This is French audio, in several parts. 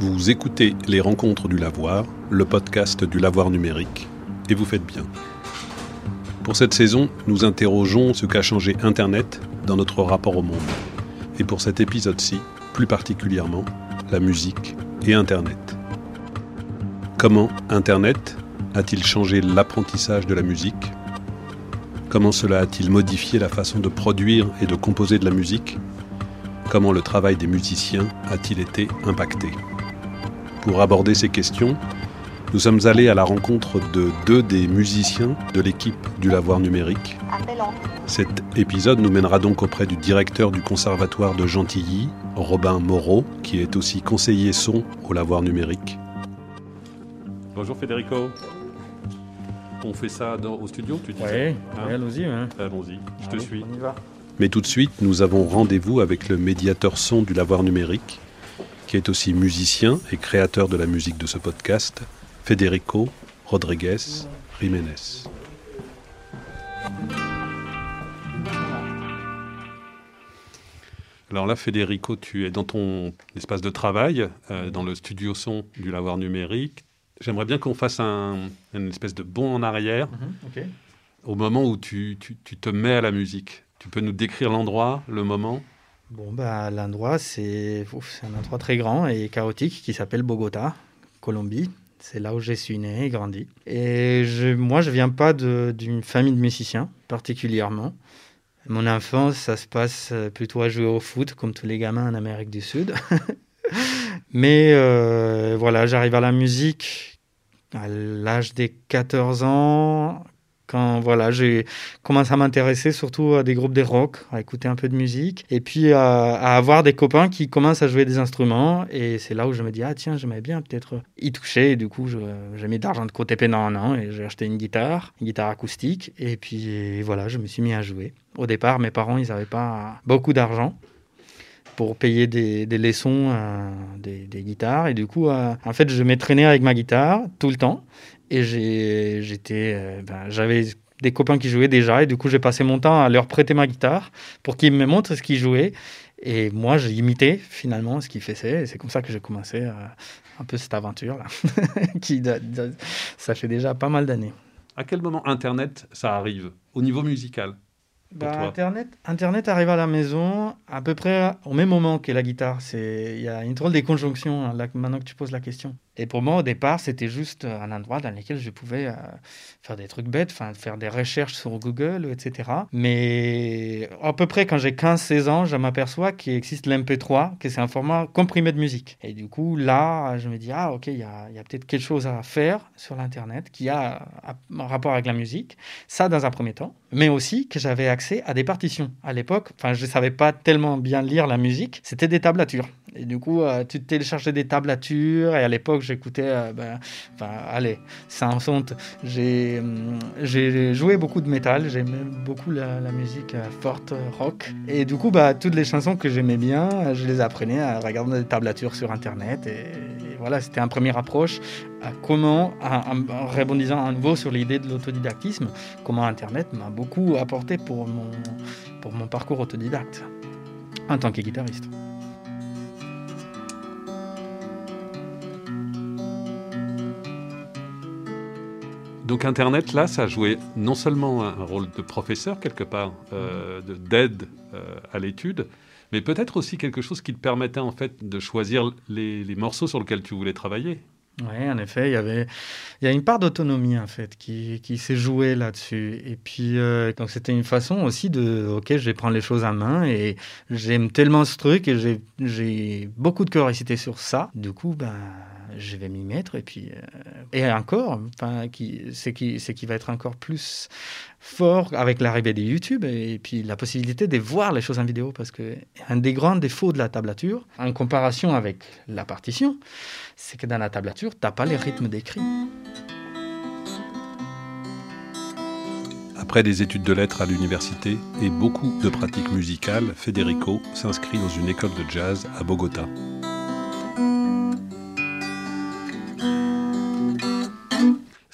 Vous écoutez Les Rencontres du Lavoir, le podcast du Lavoir numérique, et vous faites bien. Pour cette saison, nous interrogeons ce qu'a changé Internet dans notre rapport au monde. Et pour cet épisode-ci, plus particulièrement, la musique et Internet. Comment Internet a-t-il changé l'apprentissage de la musique? Comment cela a-t-il modifié la façon de produire et de composer de la musique? Comment le travail des musiciens a-t-il été impacté? Pour aborder ces questions, nous sommes allés à la rencontre de deux des musiciens de l'équipe du Lavoir numérique. Cet épisode nous mènera donc auprès du directeur du conservatoire de Gentilly, Robin Moreau, qui est aussi conseiller son au Lavoir numérique. Bonjour Federico. On fait ça au studio, tu disais Oui, hein allons-y. Allons-y, je te suis. Mais tout de suite, nous avons rendez-vous avec le médiateur son du Lavoir numérique, qui est aussi musicien et créateur de la musique de ce podcast, Federico Rodriguez Jiménez. Alors là, Federico, tu es dans ton espace de travail, euh, dans le studio son du Lavoir numérique. J'aimerais bien qu'on fasse un, une espèce de bond en arrière mhm, au moment où tu, tu, te mets à la musique. Tu peux nous décrire l'endroit, le moment? Bon, bah, l'endroit, c'est un endroit très grand et chaotique qui s'appelle Bogota, Colombie. C'est là où je suis né et grandi. Et je, moi, je viens pas d'une famille de musiciens, particulièrement. Mon enfance, ça se passe plutôt à jouer au foot, comme tous les gamins en Amérique du Sud. Mais euh, voilà, j'arrive à la musique à l'âge des 14 ans, quand voilà, j'ai commencé à m'intéresser surtout à des groupes de rock, à écouter un peu de musique, et puis à, avoir des copains qui commencent à jouer des instruments. Et c'est là où je me dis, ah tiens, j'aimerais bien peut-être y toucher. Et du coup, j'ai mis d'argent de côté pendant un an et j'ai acheté une guitare, une guitare acoustique. Et puis voilà, je me suis mis à jouer. Au départ, mes parents, ils n'avaient pas beaucoup d'argent pour payer des, leçons, euh, des, guitares. Et du coup, euh, en fait, je m'entraînais avec ma guitare tout le temps. Et j'étais, euh, ben, j'avais des copains qui jouaient déjà, et du coup j'ai passé mon temps à leur prêter ma guitare pour qu'ils me montrent ce qu'ils jouaient. Et moi, j'ai imité finalement ce qu'ils faisaient. Et c'est comme ça que j'ai commencé euh, un peu cette aventure-là, qui ça fait déjà pas mal d'années. À quel moment Internet, ça arrive au niveau musical bah, Internet, Internet arrive à la maison à peu près au même moment que la guitare. Il y a une drôle de conjonction hein, là, maintenant que tu poses la question. Et pour moi, au départ, c'était juste un endroit dans lequel je pouvais euh, faire des trucs bêtes, faire des recherches sur Google, etc. Mais à peu près quand j'ai 15-16 ans, je m'aperçois qu'il existe l'MP3, que c'est un format comprimé de musique. Et du coup, là, je me dis, ah ok, il y a, y a peut-être quelque chose à faire sur l'Internet qui a un rapport avec la musique. Ça, dans un premier temps. Mais aussi que j'avais accès à des partitions. À l'époque, enfin, je ne savais pas tellement bien lire la musique, c'était des tablatures. Et du coup, euh, tu téléchargeais des tablatures. Et à l'époque, j'écoutais, euh, ben, enfin, allez, sans honte, j'ai, hum, j'ai joué beaucoup de métal. J'aimais beaucoup la, musique euh, forte, rock. Et du coup, bah, toutes les chansons que j'aimais bien, je les apprenais à regarder des tablatures sur Internet. Et, voilà, c'était une première approche à comment, en rebondissant à nouveau sur l'idée de l'autodidactisme, comment Internet m'a beaucoup apporté pour mon, pour mon parcours autodidacte en tant que guitariste. Donc Internet, là, ça a joué non seulement un rôle de professeur quelque part, euh, d'aide euh, à l'étude, mais peut-être aussi quelque chose qui te permettait en fait de choisir les, morceaux sur lesquels tu voulais travailler. Oui, en effet, il y avait il y a une part d'autonomie en fait qui, qui s'est jouée là-dessus. Et puis euh, donc c'était une façon aussi de ok, je vais prendre les choses en main et j'aime tellement ce truc et j'ai beaucoup de curiosité sur ça. Du coup, ben je vais m'y mettre et puis euh, et encore qui c'est qui va être encore plus fort avec l'arrivée de YouTube et puis la possibilité de voir les choses en vidéo parce que un des grands défauts de la tablature en comparaison avec la partition c'est que dans la tablature tu n'as pas les rythmes d'écrit Après des études de lettres à l'université et beaucoup de pratiques musicales, Federico s'inscrit dans une école de jazz à Bogota.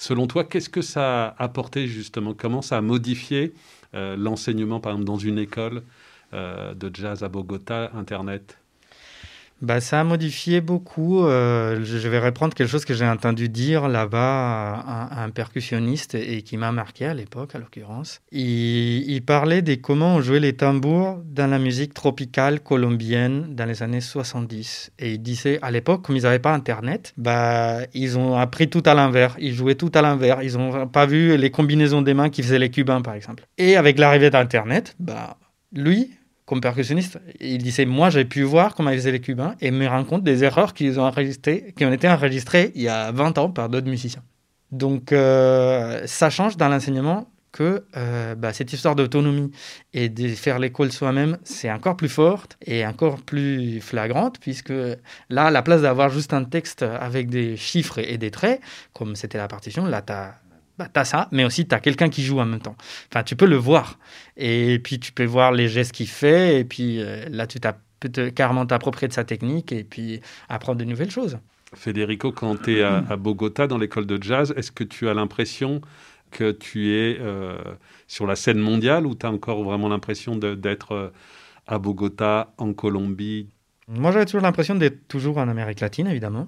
Selon toi, qu'est-ce que ça a apporté justement? Comment ça a modifié euh, l'enseignement, par exemple, dans une école euh, de jazz à Bogota, Internet? Bah, Ça a modifié beaucoup. Euh, je vais reprendre quelque chose que j'ai entendu dire là-bas à, un percussionniste et qui m'a marqué à l'époque, à l'occurrence. Il, parlait de comment on jouait les tambours dans la musique tropicale colombienne dans les années 70. Et il disait, à l'époque, comme ils n'avaient pas Internet, bah, ils ont appris tout à l'envers. Ils jouaient tout à l'envers. Ils n'ont pas vu les combinaisons des mains qui faisaient les Cubains, par exemple. Et avec l'arrivée d'Internet, bah, lui, comme percussionniste, il disait Moi, j'ai pu voir comment ils faisaient les Cubains et me rendre compte des erreurs qu'ils ont, enregistrées, qui ont été enregistrées il y a 20 ans par d'autres musiciens. Donc, euh, ça change dans l'enseignement que euh, bah, cette histoire d'autonomie et de faire l'école soi-même, c'est encore plus forte et encore plus flagrante, puisque là, à la place d'avoir juste un texte avec des chiffres et des traits, comme c'était la partition, là, tu as bah, tu as ça, mais aussi tu as quelqu'un qui joue en même temps. Enfin, tu peux le voir. Et puis, tu peux voir les gestes qu'il fait. Et puis, euh, là, tu peux carrément t'approprier de sa technique et puis apprendre de nouvelles choses. Federico, quand tu es à, Bogota, dans l'école de jazz, est-ce que tu as l'impression que tu es euh, sur la scène mondiale ou tu as encore vraiment l'impression d'être euh, à Bogota, en Colombie? Moi, j'avais toujours l'impression d'être toujours en Amérique latine, évidemment.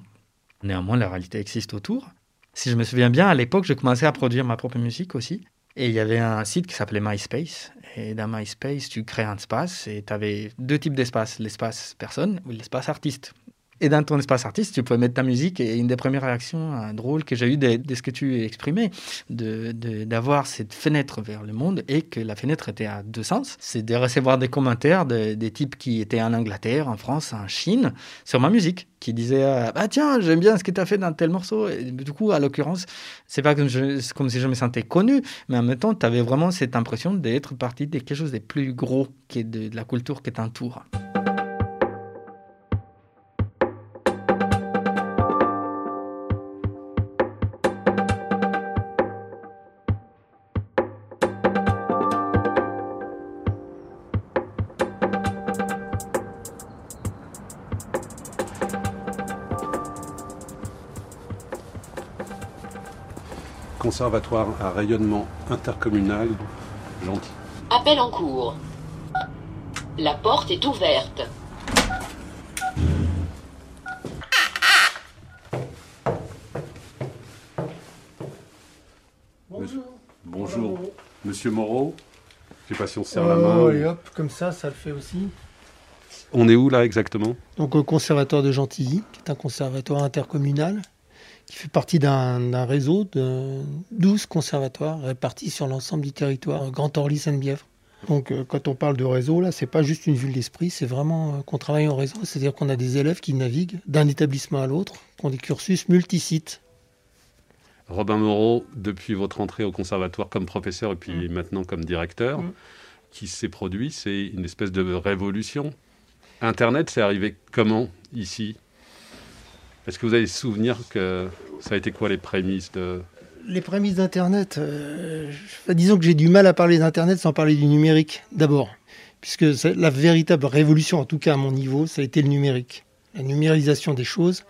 Néanmoins, la réalité existe autour. Si je me souviens bien, à l'époque, je commençais à produire ma propre musique aussi. Et il y avait un site qui s'appelait MySpace. Et dans MySpace, tu crées un espace et tu avais deux types d'espaces, l'espace personne ou l'espace artiste. Et dans ton espace artiste, tu pouvais mettre ta musique. Et une des premières réactions euh, drôles que j'ai eues de, ce que tu exprimais, d'avoir de, cette fenêtre vers le monde et que la fenêtre était à deux sens, c'est de recevoir des commentaires des types qui étaient en Angleterre, en France, en Chine, sur ma musique, qui disaient euh, Ah tiens, j'aime bien ce que tu as fait dans tel morceau. Du coup, à l'occurrence, c'est pas comme, si je me sentais connu, mais en même temps, tu avais vraiment cette impression d'être partie de quelque chose de plus gros que de, de la culture qui t'entoure. Conservatoire à rayonnement intercommunal gentil. Appel en cours. La porte est ouverte. Bonjour. Bonjour. Monsieur Moreau, je sais pas si on serre la main. Oh, et hop, comme ça, ça le fait aussi. On est où là exactement? Donc au conservatoire de Gentilly, qui est un conservatoire intercommunal qui fait partie d'un réseau de 12 conservatoires répartis sur l'ensemble du territoire Grand Orly-Sainte-Bièvre. Donc euh, quand on parle de réseau, là, c'est pas juste une vue d'esprit, c'est vraiment euh, qu'on travaille en réseau, c'est-à-dire qu'on a des élèves qui naviguent d'un établissement à l'autre, qui ont des cursus multisites. Robin Moreau, depuis votre entrée au conservatoire comme professeur et puis mm. maintenant comme directeur, mm. qui s'est produit, c'est une espèce de révolution. Internet, c'est arrivé comment ici? Est-ce que vous avez souvenir que ça a été quoi les prémices de... Les prémices d'Internet, euh, disons que j'ai du mal à parler d'Internet sans parler du numérique d'abord, puisque la véritable révolution, en tout cas à mon niveau, ça a été le numérique, la numérisation des choses.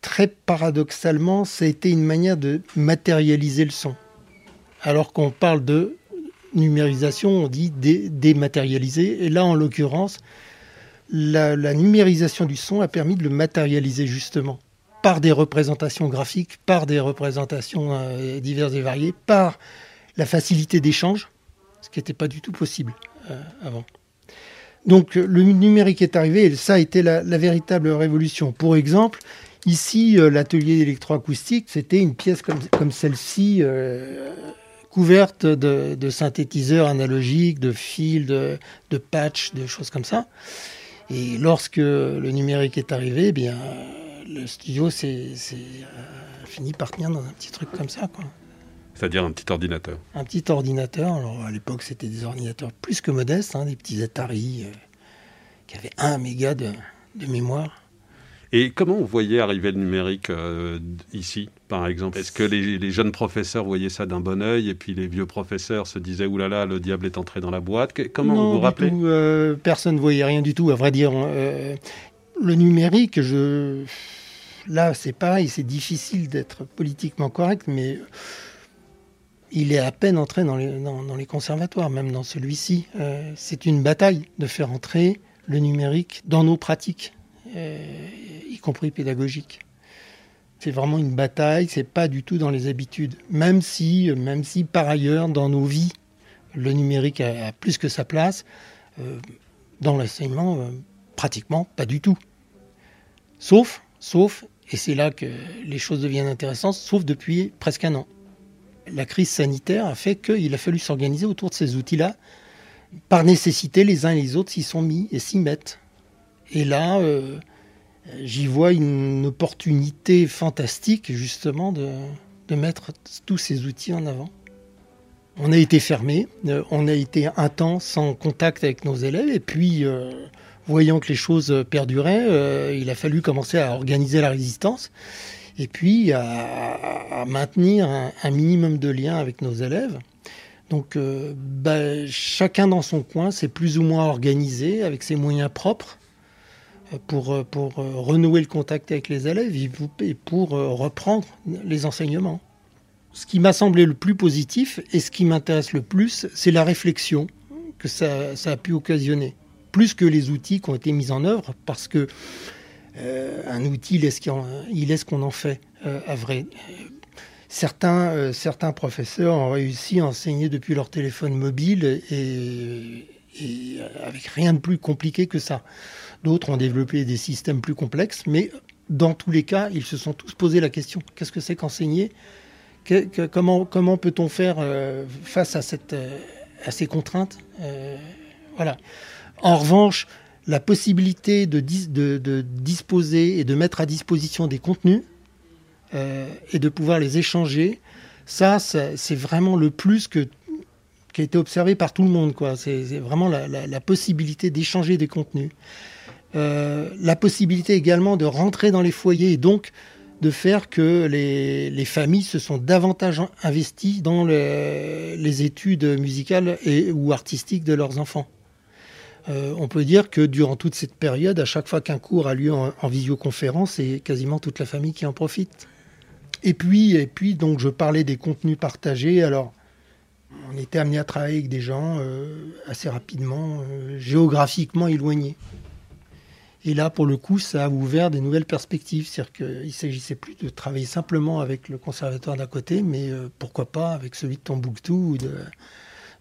Très paradoxalement, ça a été une manière de matérialiser le son. Alors qu'on parle de numérisation, on dit dématérialiser, et là en l'occurrence, la, numérisation du son a permis de le matérialiser justement par des représentations graphiques, par des représentations euh, diverses et variées, par la facilité d'échange, ce qui n'était pas du tout possible euh, avant. Donc le numérique est arrivé et ça a été la, véritable révolution. Pour exemple, ici, euh, l'atelier d'électroacoustique, c'était une pièce comme, celle-ci, couverte de, synthétiseurs analogiques, de fils, de patchs, de choses comme ça. Et lorsque le numérique est arrivé, eh bien, le studio s'est euh, fini par tenir dans un petit truc comme ça. C'est-à-dire un petit ordinateur Un petit ordinateur. Alors à l'époque, c'était des ordinateurs plus que modestes, hein, des petits Atari euh, qui avaient 1 méga de mémoire. Et comment vous voyez arriver le numérique euh, ici, par exemple? Est-ce que les, jeunes professeurs voyaient ça d'un bon oeil et puis les vieux professeurs se disaient oulala, le diable est entré dans la boîte? Comment vous vous rappelez? euh, Personne ne voyait rien du tout, à vrai dire. Euh, le numérique, je... là, c'est pareil, c'est difficile d'être politiquement correct, mais il est à peine entré dans les, dans les conservatoires, même dans celui-ci. c'est une bataille de faire entrer le numérique dans nos pratiques y compris pédagogique. C'est vraiment une bataille, c'est pas du tout dans les habitudes. Même si, même si par ailleurs, dans nos vies, le numérique a, plus que sa place, euh, dans l'enseignement, euh, pratiquement pas du tout. Sauf, sauf, et c'est là que les choses deviennent intéressantes, sauf depuis presque un an. La crise sanitaire a fait qu'il a fallu s'organiser autour de ces outils-là. Par nécessité, les uns et les autres s'y sont mis et s'y mettent. Et là, euh, j'y vois une opportunité fantastique justement de, mettre tous ces outils en avant. On a été fermé, euh, on a été un temps sans contact avec nos élèves et puis euh, voyant que les choses perduraient, il a fallu commencer à organiser la résistance et puis à, maintenir un, minimum de lien avec nos élèves. Donc bah, chacun dans son coin s'est plus ou moins organisé avec ses moyens propres pour, euh, pour euh, renouer le contact avec les élèves et pour euh, reprendre les enseignements. Ce qui m'a semblé le plus positif et ce qui m'intéresse le plus, c'est la réflexion que ça, ça, a pu occasionner, plus que les outils qui ont été mis en œuvre, parce que un outil, il il laisse qu'on en fait, à vrai. Certains, certains professeurs ont réussi à enseigner depuis leur téléphone mobile et, avec rien de plus compliqué que ça. D'autres ont développé des systèmes plus complexes, mais dans tous les cas, ils se sont tous posé la question qu'est-ce que c'est qu'enseigner? Comment, peut-on faire euh, face euh, à ces contraintes? Euh, Voilà. En revanche, la possibilité de, de, disposer et de mettre à disposition des contenus et de pouvoir les échanger, ça, c'est vraiment le plus que, a été observé par tout le monde. C'est vraiment la, possibilité d'échanger des contenus. Euh, la possibilité également de rentrer dans les foyers et donc de faire que les, familles se sont davantage investies dans les études musicales et, ou artistiques de leurs enfants. Euh, on peut dire que durant toute cette période, à chaque fois qu'un cours a lieu en, visioconférence, c'est quasiment toute la famille qui en profite. Et puis, et puis, donc, je parlais des contenus partagés. Alors, on était amené à travailler avec des gens euh, assez rapidement, géographiquement éloignés. Et là, pour le coup, ça a ouvert des nouvelles perspectives. C'est-à-dire qu'il ne s'agissait plus de travailler simplement avec le conservatoire d'à côté, mais euh, pourquoi pas avec celui de Tombouctou ou de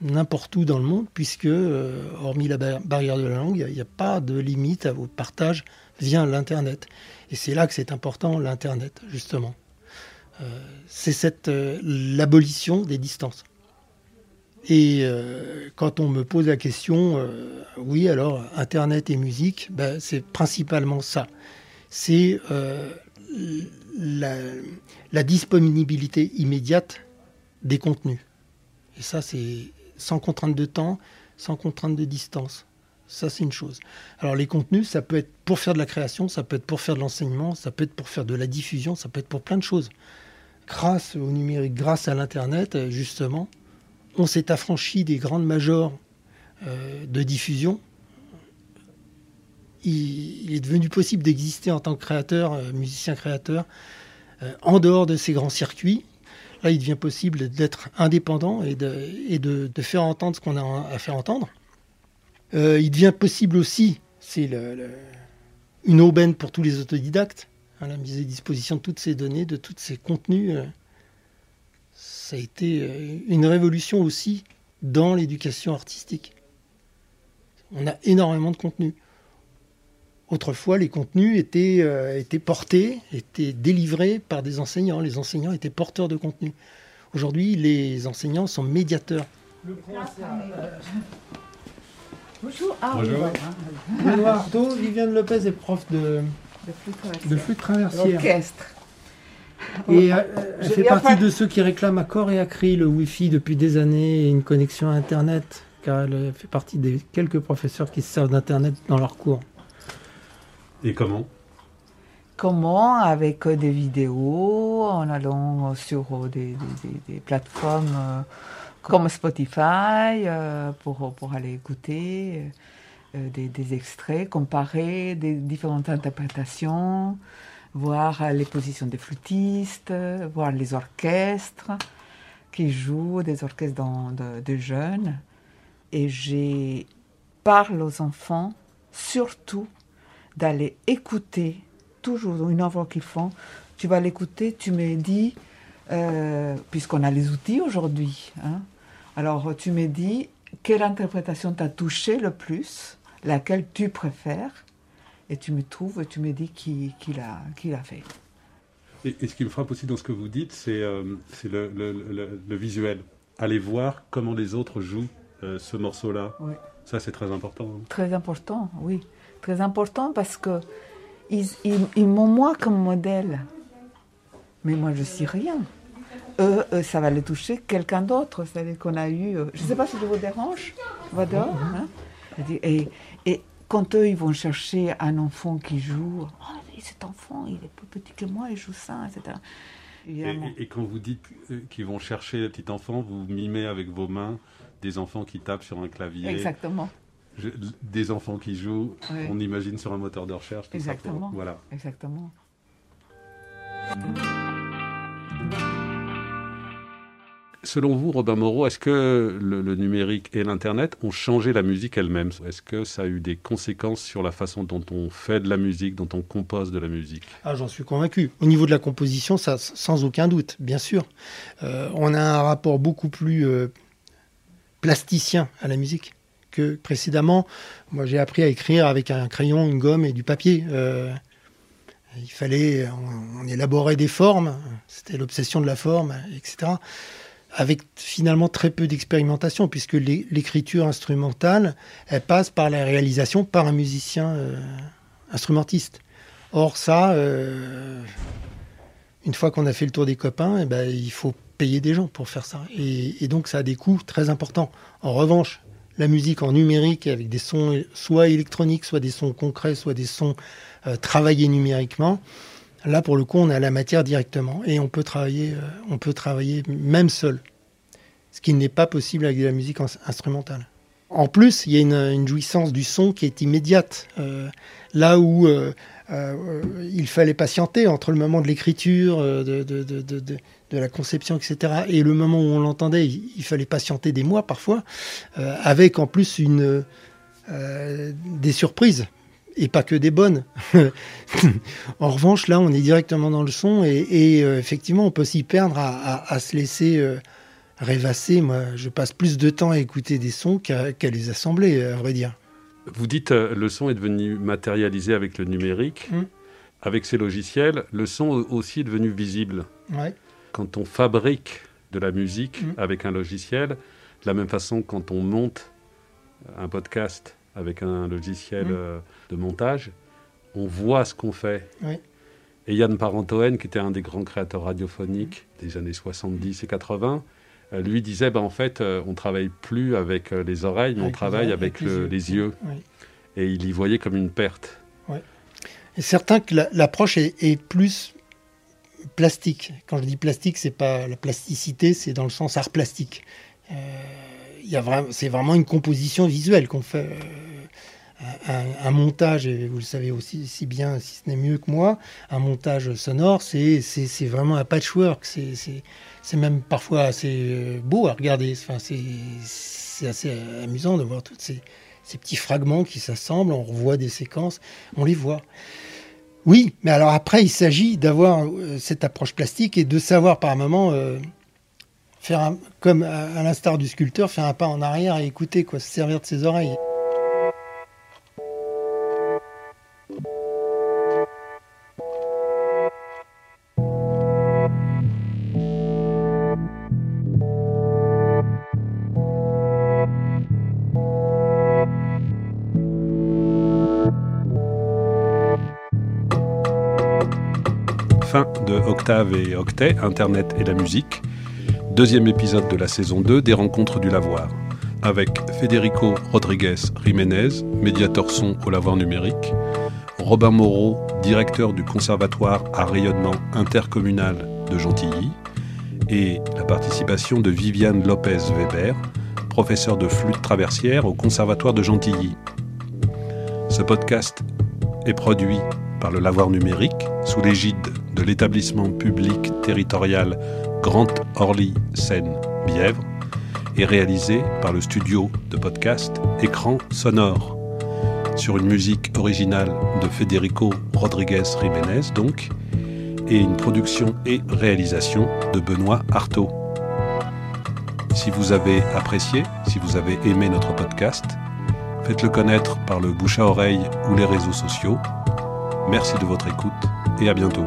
n'importe où dans le monde, puisque, euh, hormis la barrière de la langue, il n'y a, pas de limite au partage via l'Internet. Et c'est là que c'est important, l'Internet, justement. Euh, c'est cette l'abolition des distances. Et euh, quand on me pose la question, euh, oui, alors Internet et musique, ben, c'est principalement ça. C'est euh, la, disponibilité immédiate des contenus. Et ça, c'est sans contrainte de temps, sans contrainte de distance. Ça, c'est une chose. Alors, les contenus, ça peut être pour faire de la création, ça peut être pour faire de l'enseignement, ça peut être pour faire de la diffusion, ça peut être pour plein de choses. Grâce au numérique, grâce à l'Internet, justement, on s'est affranchi des grandes majors euh, de diffusion. Il, est devenu possible d'exister en tant que créateur, euh, musicien créateur, euh, en dehors de ces grands circuits. Là, il devient possible d'être indépendant et, de, faire entendre ce qu'on a à faire entendre. il devient possible aussi, c'est une aubaine pour tous les autodidactes, hein, la mise à disposition de toutes ces données, de tous ces contenus ça a été euh, une révolution aussi dans l'éducation artistique. On a énormément de contenu. Autrefois, les contenus étaient, euh, étaient portés, étaient délivrés par des enseignants. Les enseignants étaient porteurs de contenu. Aujourd'hui, les enseignants sont médiateurs. Bonjour. Ah, Bonjour. Benoît Artaud, Viviane Lopez est prof de, de flûte traversière. Orchestre. Et euh, elle fait partie de ceux qui réclament à corps et à cri le Wi-Fi depuis des années et une connexion à Internet, car elle fait partie des quelques professeurs qui se servent d'Internet dans leurs cours. Et comment? Comment? Avec des vidéos, en allant sur des, plateformes euh, comme Spotify euh, pour, pour aller écouter des, des extraits, comparer des différentes interprétations voir les positions des flûtistes, voir les orchestres qui jouent, des orchestres de, jeunes. Et je parle aux enfants surtout d'aller écouter toujours une œuvre qu'ils font. Tu vas l'écouter, tu me dis, euh, puisqu'on a les outils aujourd'hui, hein, alors tu me dis quelle interprétation t'a touché le plus, laquelle tu préfères, et tu me trouves et tu me dis qui, qui l'a qui l'a fait. Et, et ce qui me frappe aussi dans ce que vous dites, c'est euh, c'est le, le- le- le visuel. Allez voir comment les autres jouent euh, ce morceau-là. Oui. Ça, c'est très important. hein. Très important, oui. Très important parce que ils, ils, ils m'ont moi comme modèle. Mais moi, je suis rien. Eux, eux, ça va les toucher quelqu'un d'autre. C'est-à-dire qu'on a eu... euh, Je ne sais pas si je vous dérange. Va dehors. hein. Et, et quand eux, ils vont chercher un enfant qui joue... Oh, cet enfant, il est plus petit que moi, il joue ça, etc. Et, quand vous dites euh, qu'ils vont chercher le petit enfant, vous mimez avec vos mains des enfants qui tapent sur un clavier, Exactement. Je- des enfants qui jouent, Oui. on imagine sur un moteur de recherche. tout ça pour- Exactement. voilà. Exactement. Selon vous, Robin Moreau, est-ce que le, numérique et l'Internet ont changé la musique elle-même? Est-ce que ça a eu des conséquences sur la façon dont on fait de la musique, dont on compose de la musique? Ah, j'en suis convaincu. Au niveau de la composition, ça, sans aucun doute, bien sûr. Euh, on a un rapport beaucoup plus euh, plasticien à la musique que précédemment. Moi, j'ai appris à écrire avec un crayon, une gomme et du papier. Euh, il fallait, on, on élaborait des formes. C'était l'obsession de la forme, etc. Avec finalement très peu d'expérimentation, puisque l'é- l'écriture instrumentale, elle passe par la réalisation par un musicien euh, instrumentiste. Or, ça, euh, une fois qu'on a fait le tour des copains, eh ben, il faut payer des gens pour faire ça. Et, et donc, ça a des coûts très importants. En revanche, la musique en numérique, avec des sons soit électroniques, soit des sons concrets, soit des sons euh, travaillés numériquement, là, pour le coup, on a la matière directement. Et on peut travailler, euh, on peut travailler même seul. Ce qui n'est pas possible avec de la musique ins- instrumentale. En plus, il y a une, jouissance du son qui est immédiate. Euh, là où euh, il fallait patienter entre le moment de l'écriture, de, la conception, etc., et le moment où on l'entendait, il, fallait patienter des mois parfois, avec en plus des surprises, et pas que des bonnes. en revanche, là, on est directement dans le son, et, et, euh, effectivement, on peut s'y perdre à, à- à se laisser euh, rêvasser. Moi, je passe plus de temps à écouter des sons qu'à les assembler, à vrai dire. Vous dites euh, le son est devenu matérialisé avec le numérique. Mm. Avec ces logiciels, le son aussi est devenu visible. Ouais. Quand on fabrique de la musique Mm. avec un logiciel, de la même façon quand on monte un podcast avec un logiciel Mm. euh, de montage, on voit ce qu'on fait. Oui. Et Yann Parentoen, qui était un des grands créateurs radiophoniques des années 70 et 80, euh, lui disait, ben, en fait, euh, on travaille plus avec les oreilles, mais on les travaille oreilles, avec, avec les le- yeux. les yeux. Oui. Et il y voyait comme une perte. Et certain que la- l'approche est, est plus plastique. Quand je dis plastique, c'est pas la plasticité, c'est dans le sens art plastique. Euh, c'est vraiment une composition visuelle qu'on fait. euh, un, montage, et vous le savez aussi si bien, si ce n'est mieux que moi, un montage sonore, c'est, vraiment un patchwork. C'est, même parfois assez euh, beau à regarder. C'est, assez amusant de voir tous ces, petits fragments qui s'assemblent. On revoit des séquences, on les voit. Oui, mais alors après, il s'agit d'avoir euh, cette approche plastique et de savoir par moment euh, faire comme à, à l'instar du sculpteur, faire un pas en arrière et écouter, quoi, se servir de ses oreilles. Fin de Octave et Octet, Internet et la musique. Deuxième épisode de la saison 2 des Rencontres du Lavoir. Avec Federico Rodriguez Jiménez, médiateur son au Lavoir numérique. Robin Moreau, directeur du Conservatoire à rayonnement intercommunal de Gentilly. Et la participation de Viviane Lopez Weber, professeure de flûte traversière au Conservatoire de Gentilly. Ce podcast est produit par le Lavoir numérique sous l'égide de l'établissement public territorial Grand Orly Seine Bièvre et réalisé par le studio de podcast Écran Sonore. sur une musique originale de Federico Rodriguez Jiménez, donc, et une production et réalisation de Benoît Artaud. Si vous avez apprécié, si vous avez aimé notre podcast, faites-le connaître par le bouche à oreille ou les réseaux sociaux. Merci de votre écoute et à bientôt.